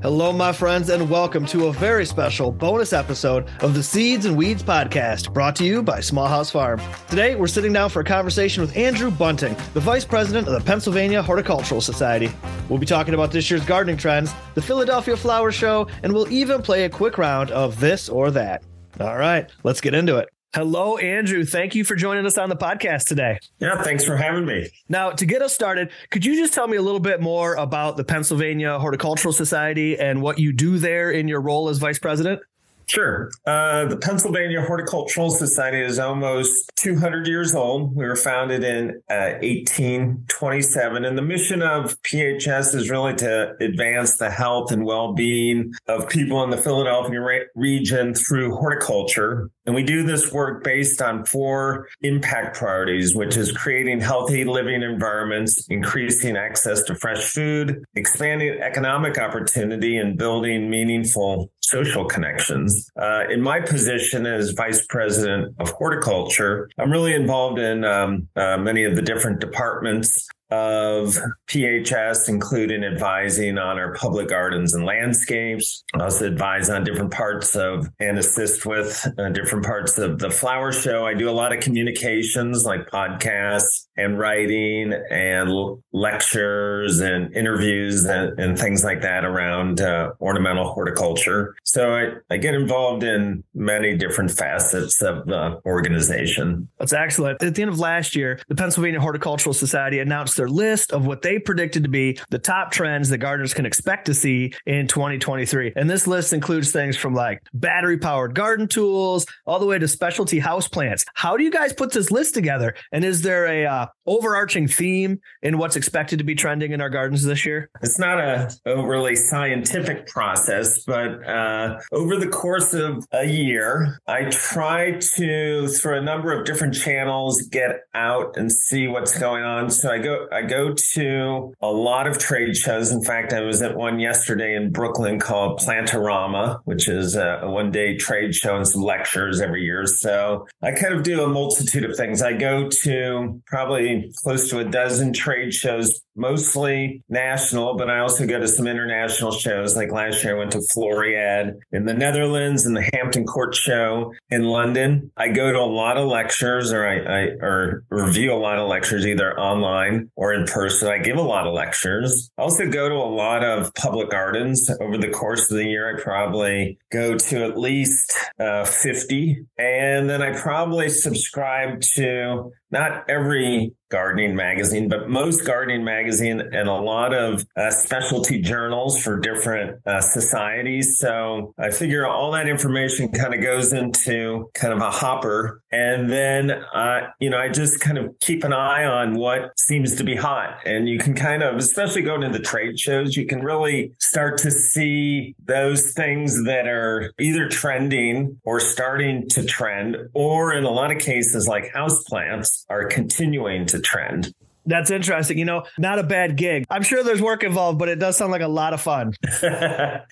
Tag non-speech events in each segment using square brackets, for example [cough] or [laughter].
Hello, my friends, and welcome to a very special bonus episode of the Seeds and Weeds podcast brought to you by Small House Farm. Today, we're sitting down for a conversation with Andrew Bunting, the vice president of the Pennsylvania Horticultural Society. We'll be talking about this year's gardening trends, the Philadelphia Flower Show, and we'll even play a quick round of this or that. All right, let's get into it. Hello, Andrew. Thank you for joining us on the podcast today. Yeah, thanks for having me. Now, to get us started, could you just tell me a little bit more about the Pennsylvania Horticultural Society and what you do there in your role as vice president? Sure. Uh, the Pennsylvania Horticultural Society is almost 200 years old. We were founded in uh, 1827, and the mission of PHS is really to advance the health and well being of people in the Philadelphia re- region through horticulture. And we do this work based on four impact priorities, which is creating healthy living environments, increasing access to fresh food, expanding economic opportunity, and building meaningful social connections. Uh, in my position as vice president of horticulture, I'm really involved in um, uh, many of the different departments of PHS, including advising on our public gardens and landscapes. I also advise on different parts of and assist with uh, different parts of the flower show. I do a lot of communications like podcasts and writing and lectures and interviews and, and things like that around uh, ornamental horticulture. So I, I get involved in many different facets of the organization. That's excellent. At the end of last year, the Pennsylvania Horticultural Society announced their list of what they predicted to be the top trends that gardeners can expect to see in 2023. And this list includes things from like battery powered garden tools all the way to specialty house plants. How do you guys put this list together? And is there a uh, overarching theme in what's expected to be trending in our gardens this year? It's not a overly scientific process, but uh, over the course of a year, I try to through a number of different channels get out and see what's going on. So I go I go to a lot of trade shows. In fact, I was at one yesterday in Brooklyn called Plantorama, which is a one day trade show and some lectures every year. So I kind of do a multitude of things. I go to probably close to a dozen trade shows, mostly national, but I also go to some international shows. Like last year, I went to Floriade in the Netherlands and the Hampton Court Show in London. I go to a lot of lectures or I, I or review a lot of lectures either online or in person. I give a lot of lectures. I also go to a lot of public gardens over the course of the year. I probably go to at least uh, 50. And then I probably subscribe to not every gardening magazine, but most gardening magazine and a lot of uh, specialty journals for different uh, societies. So I figure all that information kind of goes into kind of a hopper. And then, uh, you know, I just kind of keep an eye on what seems to be hot. And you can kind of, especially going to the trade shows, you can really start to see those things that are either trending or starting to trend, or in a lot of cases, like houseplants are continuing to trend. That's interesting. You know, not a bad gig. I'm sure there's work involved, but it does sound like a lot of fun. [laughs]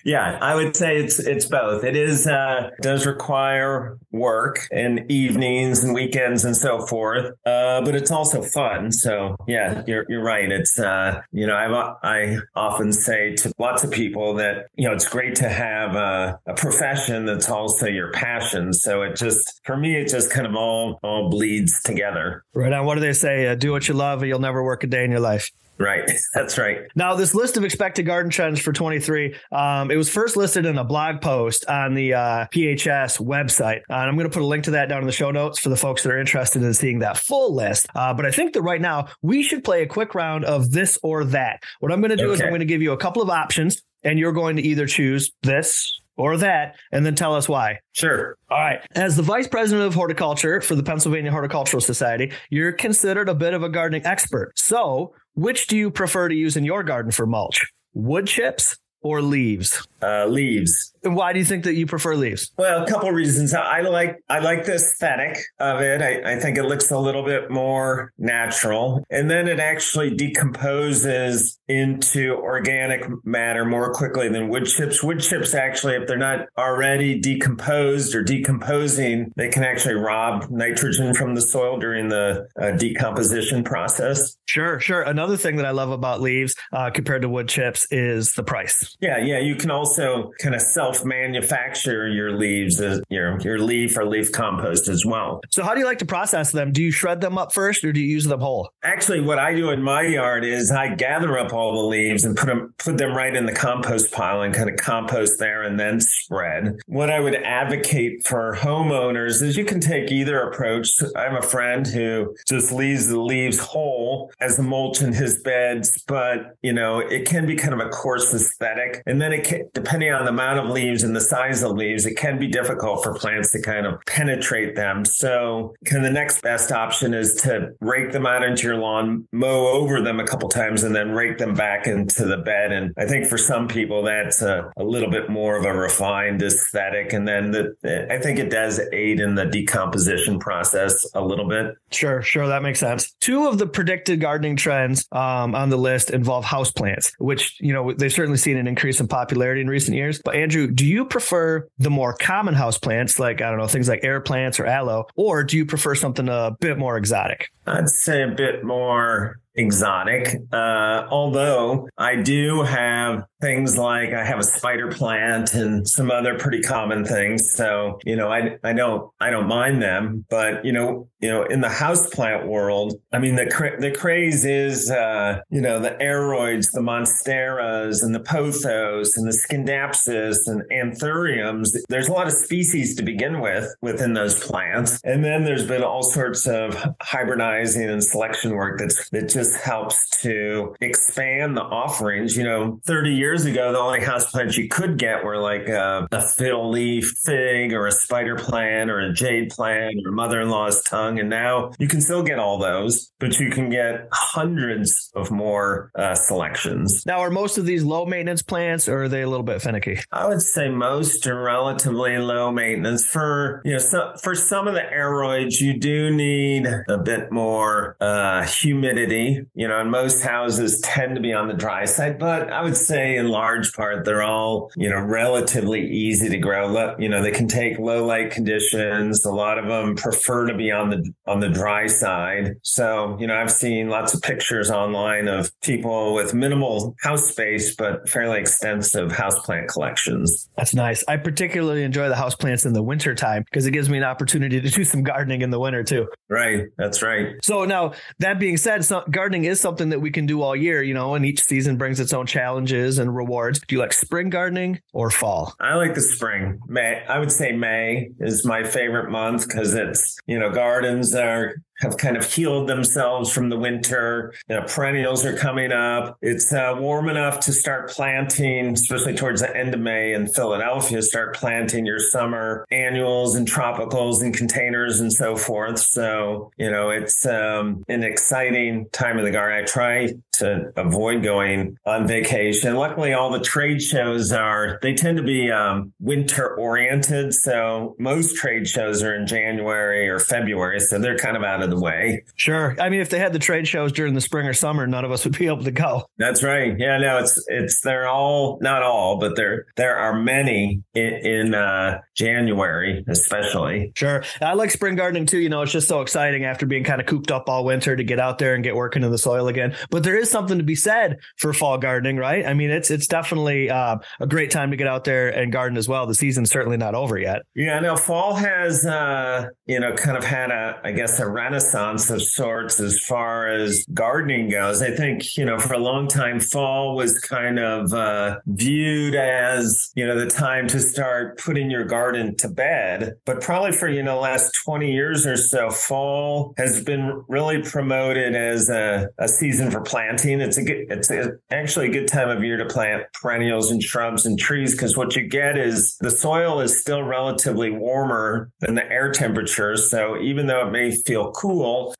yeah, I would say it's it's both. It is uh, does require work and evenings and weekends and so forth, uh, but it's also fun. So yeah, you're you're right. It's uh, you know I I often say to lots of people that you know it's great to have a, a profession that's also your passion. So it just for me it just kind of all all bleeds together. Right on. What do they say? Uh, do what you love, and you'll never work a day in your life. Right. [laughs] That's right. Now, this list of expected garden trends for 23, um, it was first listed in a blog post on the uh, PHS website. Uh, and I'm going to put a link to that down in the show notes for the folks that are interested in seeing that full list. Uh, but I think that right now we should play a quick round of this or that. What I'm going to do okay. is I'm going to give you a couple of options, and you're going to either choose this or that, and then tell us why. Sure. All right. As the vice president of horticulture for the Pennsylvania Horticultural Society, you're considered a bit of a gardening expert. So, which do you prefer to use in your garden for mulch? Wood chips or leaves? Uh, leaves. And why do you think that you prefer leaves? Well, a couple of reasons. I like I like the aesthetic of it. I, I think it looks a little bit more natural, and then it actually decomposes into organic matter more quickly than wood chips. Wood chips actually, if they're not already decomposed or decomposing, they can actually rob nitrogen from the soil during the uh, decomposition process. Sure, sure. Another thing that I love about leaves uh, compared to wood chips is the price. Yeah, yeah. You can also kind of self manufacture your leaves, uh, your, your leaf or leaf compost as well. So, how do you like to process them? Do you shred them up first or do you use them whole? Actually, what I do in my yard is I gather up all the leaves and put them, put them right in the compost pile and kind of compost there and then spread. What I would advocate for homeowners is you can take either approach. I have a friend who just leaves the leaves whole as mulch in his beds, but you know, it can be kind of a coarse aesthetic. And then it can, depending on the amount of leaves and the size of leaves, it can be difficult for plants to kind of penetrate them. So kind of the next best option is to rake them out into your lawn, mow over them a couple times and then rake them back into the bed. And I think for some people that's a, a little bit more of a refined aesthetic. And then the, I think it does aid in the decomposition process a little bit. Sure, sure. That makes sense. Two of the predicted gardening trends um, on the list involve houseplants, which, you know, they've certainly seen an increase in popularity in recent years. But Andrew, do you prefer the more common house plants like, I don't know, things like air plants or aloe, or do you prefer something a bit more exotic? I'd say a bit more exotic. Uh, although I do have things like I have a spider plant and some other pretty common things. So, you know, I, I don't, I don't mind them, but you know, you know, in the house plant world, I mean, the, cra- the craze is, uh, you know, the aroids, the monsteras and the pothos and the scindapsus and anthuriums. There's a lot of species to begin with within those plants. And then there's been all sorts of hybridizing and selection work that's, that just helps to expand the offerings. You know, 30 years ago, the only house plants you could get were like a, a fiddle leaf fig or a spider plant or a jade plant or mother-in-law's tongue. And now you can still get all those, but you can get hundreds of more uh, selections. Now, are most of these low maintenance plants or are they a little bit finicky? I would say most are relatively low maintenance. For, you know, so, for some of the aroids, you do need a bit more uh, humidity. You know, and most houses tend to be on the dry side, but I would say in large part, they're all, you know, relatively easy to grow. You know, they can take low light conditions. A lot of them prefer to be on the, on the dry side. So, you know, I've seen lots of pictures online of people with minimal house space, but fairly extensive houseplant collections. That's nice. I particularly enjoy the houseplants in the winter time because it gives me an opportunity to do some gardening in the winter too. Right. That's right. So now that being said, so gardening is something that we can do all year, you know, and each season brings its own challenges and rewards. Do you like spring gardening or fall? I like the spring. May. I would say May is my favorite month because it's, you know, gardens are have kind of healed themselves from the winter. You know, perennials are coming up. It's uh, warm enough to start planting, especially towards the end of May in Philadelphia, start planting your summer annuals and tropicals and containers and so forth. So, you know, it's um, an exciting time of the garden. I try to avoid going on vacation. Luckily, all the trade shows are, they tend to be um, winter oriented. So most trade shows are in January or February. So they're kind of out of of the way. Sure. I mean, if they had the trade shows during the spring or summer, none of us would be able to go. That's right. Yeah, no, it's it's they're all not all, but there there are many in, in uh, January, especially. Sure. I like spring gardening too. You know, it's just so exciting after being kind of cooped up all winter to get out there and get working in the soil again. But there is something to be said for fall gardening, right? I mean, it's it's definitely uh, a great time to get out there and garden as well. The season's certainly not over yet. Yeah, no, fall has uh, you know kind of had a I guess a renaissance renaissance of sorts as far as gardening goes. I think, you know, for a long time, fall was kind of uh, viewed as, you know, the time to start putting your garden to bed. But probably for, you know, last 20 years or so, fall has been really promoted as a, a season for planting. It's a good, it's a, actually a good time of year to plant perennials and shrubs and trees because what you get is the soil is still relatively warmer than the air temperature. So even though it may feel cool,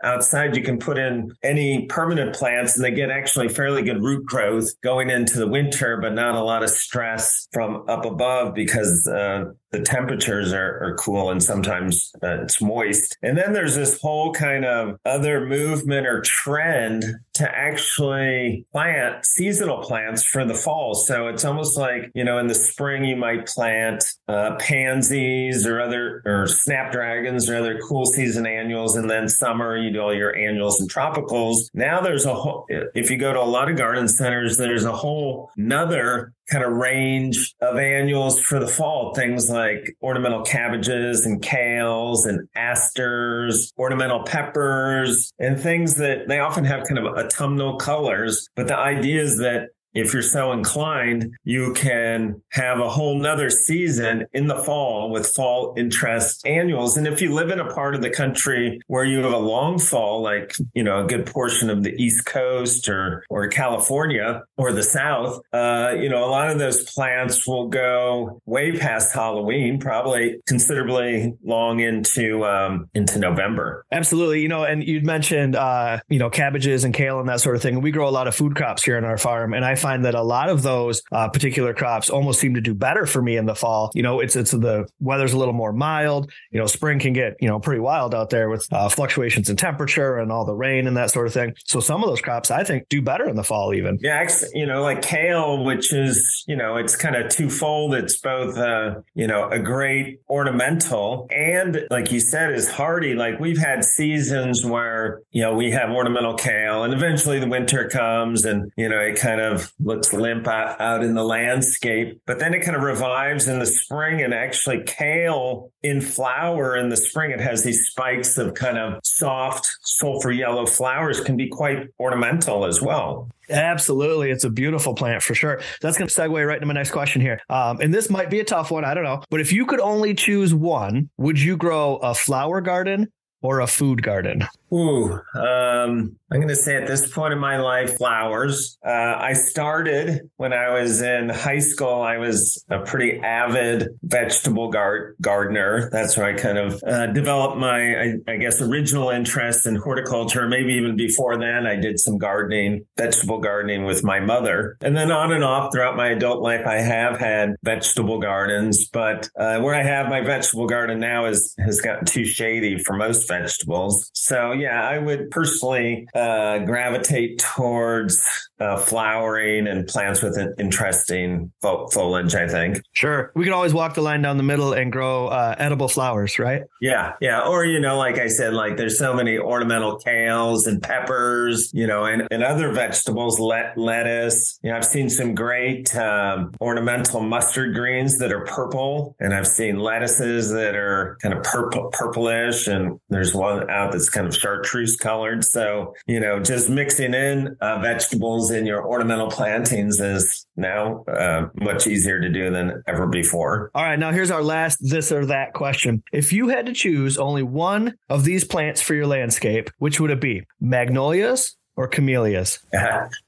outside, you can put in any permanent plants and they get actually fairly good root growth going into the winter, but not a lot of stress from up above because uh, the temperatures are, are cool and sometimes uh, it's moist. And then there's this whole kind of other movement or trend to actually plant seasonal plants for the fall. So it's almost like, you know, in the spring, you might plant uh, pansies or other, or snapdragons or other cool season annuals. And then summer, you do all your annuals and tropicals. Now there's a whole, if you go to a lot of garden centers, there's a whole another kind of range of annuals for the fall. Things like ornamental cabbages and kales and asters, ornamental peppers, and things that they often have kind of autumnal colors. But the idea is that if you're so inclined, you can have a whole nother season in the fall with fall interest annuals. And if you live in a part of the country where you have a long fall, like, you know, a good portion of the East Coast or, or California or the South, uh, you know, a lot of those plants will go way past Halloween, probably considerably long into, um, into November. Absolutely. You know, and you'd mentioned, uh, you know, cabbages and kale and that sort of thing. We grow a lot of food crops here on our farm. And I find that a lot of those uh, particular crops almost seem to do better for me in the fall. You know, it's it's the weather's a little more mild. You know, spring can get you know pretty wild out there with uh, fluctuations in temperature and all the rain and that sort of thing. So some of those crops I think do better in the fall even. Yeah, you know, like kale, which is you know it's kind of twofold. It's both uh, you know a great ornamental and like you said is hardy. Like we've had seasons where you know we have ornamental kale and eventually the winter comes and you know it kind of looks limp out, out in the landscape. But then it kind of revives in the spring and actually kale in flower in the spring. It has these spikes of kind of soft sulfur yellow flowers can be quite ornamental as well. Absolutely. It's a beautiful plant for sure. That's going to segue right into my next question here. Um, and this might be a tough one. I don't know. But if you could only choose one, would you grow a flower garden or a food garden? Ooh, um, I'm going to say at this point in my life, flowers. Uh, I started when I was in high school. I was a pretty avid vegetable gar- gardener. That's where I kind of uh, developed my, I, I, guess, original interest in horticulture. Maybe even before then, I did some gardening, vegetable gardening with my mother. And then on and off throughout my adult life, I have had vegetable gardens. But uh, where I have my vegetable garden now is has gotten too shady for most vegetables. So yeah, I would personally uh, gravitate towards uh, flowering and plants with an interesting fo- foliage, I think. Sure. We could always walk the line down the middle and grow uh, edible flowers, right? Yeah. Yeah. Or, you know, like I said, like there's so many ornamental kales and peppers, you know, and, and other vegetables, let, lettuce. You know, I've seen some great um, ornamental mustard greens that are purple, and I've seen lettuces that are kind of purple, purplish, and there's one out that's kind of chartreuse colored. So, you know, just mixing in uh, vegetables in your ornamental plantings is now uh, much easier to do than ever before. All right, now here's our last this or that question. If you had to choose only one of these plants for your landscape, which would it be? Magnolias, or camellias? [laughs]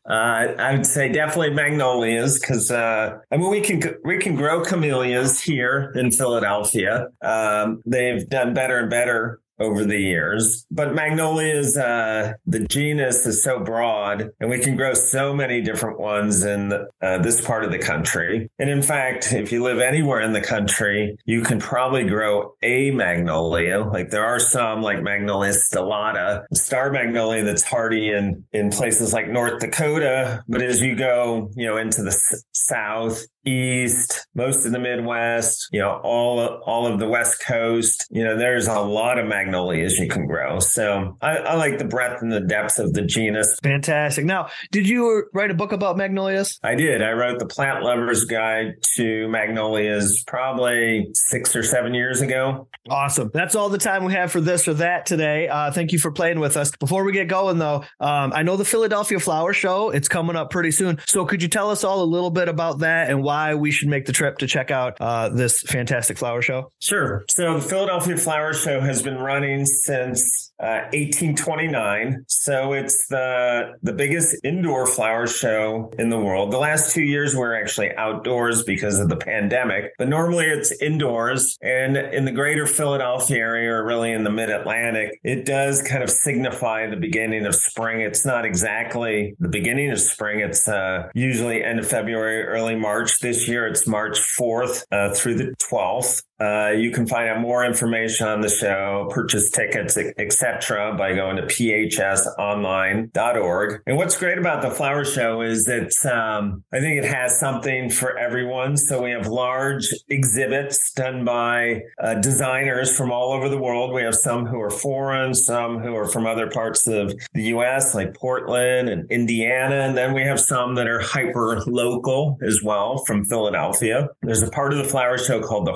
Uh, I would say definitely magnolias because uh, I mean we can we can grow camellias here in Philadelphia. Um, they've done better and better over the years. But magnolias, uh, the genus is so broad and we can grow so many different ones in uh, this part of the country. And in fact, if you live anywhere in the country, you can probably grow a magnolia. Like there are some like Magnolia stellata, star magnolia that's hardy in, in places like North Dakota. But as you go, you know, into the s- south, east, most of the Midwest, you know, all all of the West Coast. You know, there's a lot of magnolias you can grow. So I, I like the breadth and the depth of the genus. Fantastic. Now, did you write a book about magnolias? I did. I wrote the Plant Lover's Guide to Magnolias probably six or seven years ago. Awesome. That's all the time we have for this or that today. Uh, thank you for playing with us. Before we get going, though, um, I know the Philadelphia Flower Show. It's coming up pretty soon. So could you tell us all a little bit about that and why? we should make the trip to check out uh, this fantastic flower show? Sure. So the Philadelphia Flower Show has been running since uh, 1829. So it's the the biggest indoor flower show in the world. The last two years we're actually outdoors because of the pandemic, but normally it's indoors. And in the greater Philadelphia area, or really in the Mid Atlantic, it does kind of signify the beginning of spring. It's not exactly the beginning of spring. It's uh, usually end of February, early March. This year it's March 4th uh, through the 12th. Uh, you can find out more information on the show, purchase tickets, etc., by going to phsonline.org. And what's great about the flower show is that um, I think it has something for everyone. So we have large exhibits done by uh, designers from all over the world. We have some who are foreign, some who are from other parts of the U.S., like Portland and Indiana, and then we have some that are hyper local as well from Philadelphia. There's a part of the flower show called the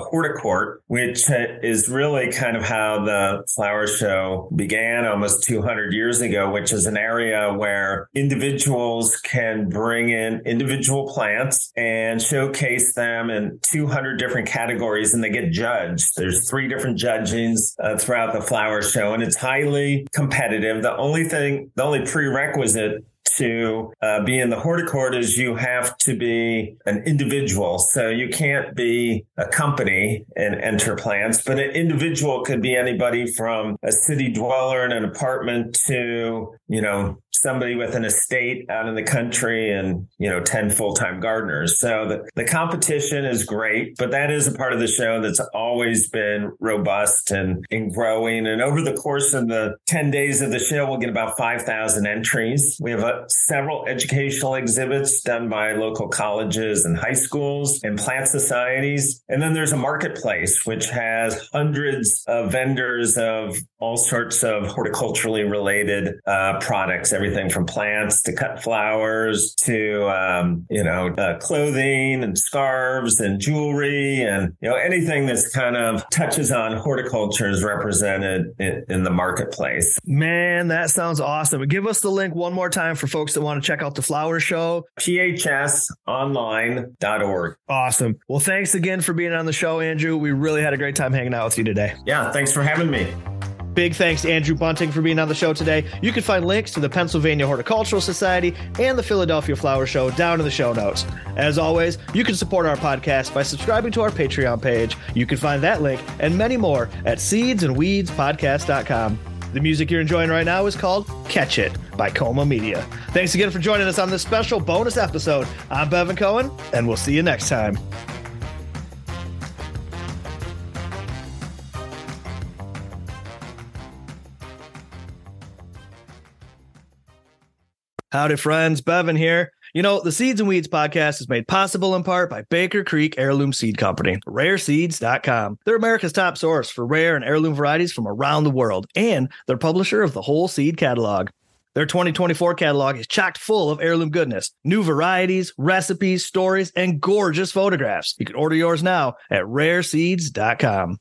Horticourt, which is really kind of how the flower show began almost 200 years ago, which is an area where individuals can bring in individual plants and showcase them in 200 different categories and they get judged. There's three different judgings uh, throughout the flower show and it's highly competitive. The only thing, the only prerequisite to uh, be in the horticourt is you have to be an individual. So you can't be a company and enter plants, but an individual could be anybody from a city dweller in an apartment to, you know, somebody with an estate out in the country and, you know, 10 full-time gardeners. So the, the competition is great, but that is a part of the show that's always been robust and, and growing. And over the course of the 10 days of the show, we'll get about 5,000 entries. We have a, several educational exhibits done by local colleges and high schools and plant societies. And then there's a marketplace, which has hundreds of vendors of all sorts of horticulturally related uh, products, everything from plants to cut flowers to, um, you know, uh, clothing and scarves and jewelry and, you know, anything that's kind of touches on horticulture is represented in, in the marketplace. Man, that sounds awesome. Give us the link one more time for folks that want to check out the flower show. phsonline.org. Awesome. Well, thanks again for being on the show, Andrew. We really had a great time hanging out with you today. Yeah, thanks for having me. Big thanks to Andrew Bunting for being on the show today. You can find links to the Pennsylvania Horticultural Society and the Philadelphia Flower Show down in the show notes. As always, you can support our podcast by subscribing to our Patreon page. You can find that link and many more at seedsandweedspodcast.com. The music you're enjoying right now is called Catch It by Coma Media. Thanks again for joining us on this special bonus episode. I'm Bevin Cohen, and we'll see you next time. Howdy, friends. Bevin here. You know, the Seeds and Weeds podcast is made possible in part by Baker Creek Heirloom Seed Company, rareseeds.com. They're America's top source for rare and heirloom varieties from around the world, and they're publisher of the whole seed catalog. Their 2024 catalog is chocked full of heirloom goodness, new varieties, recipes, stories, and gorgeous photographs. You can order yours now at rareseeds.com.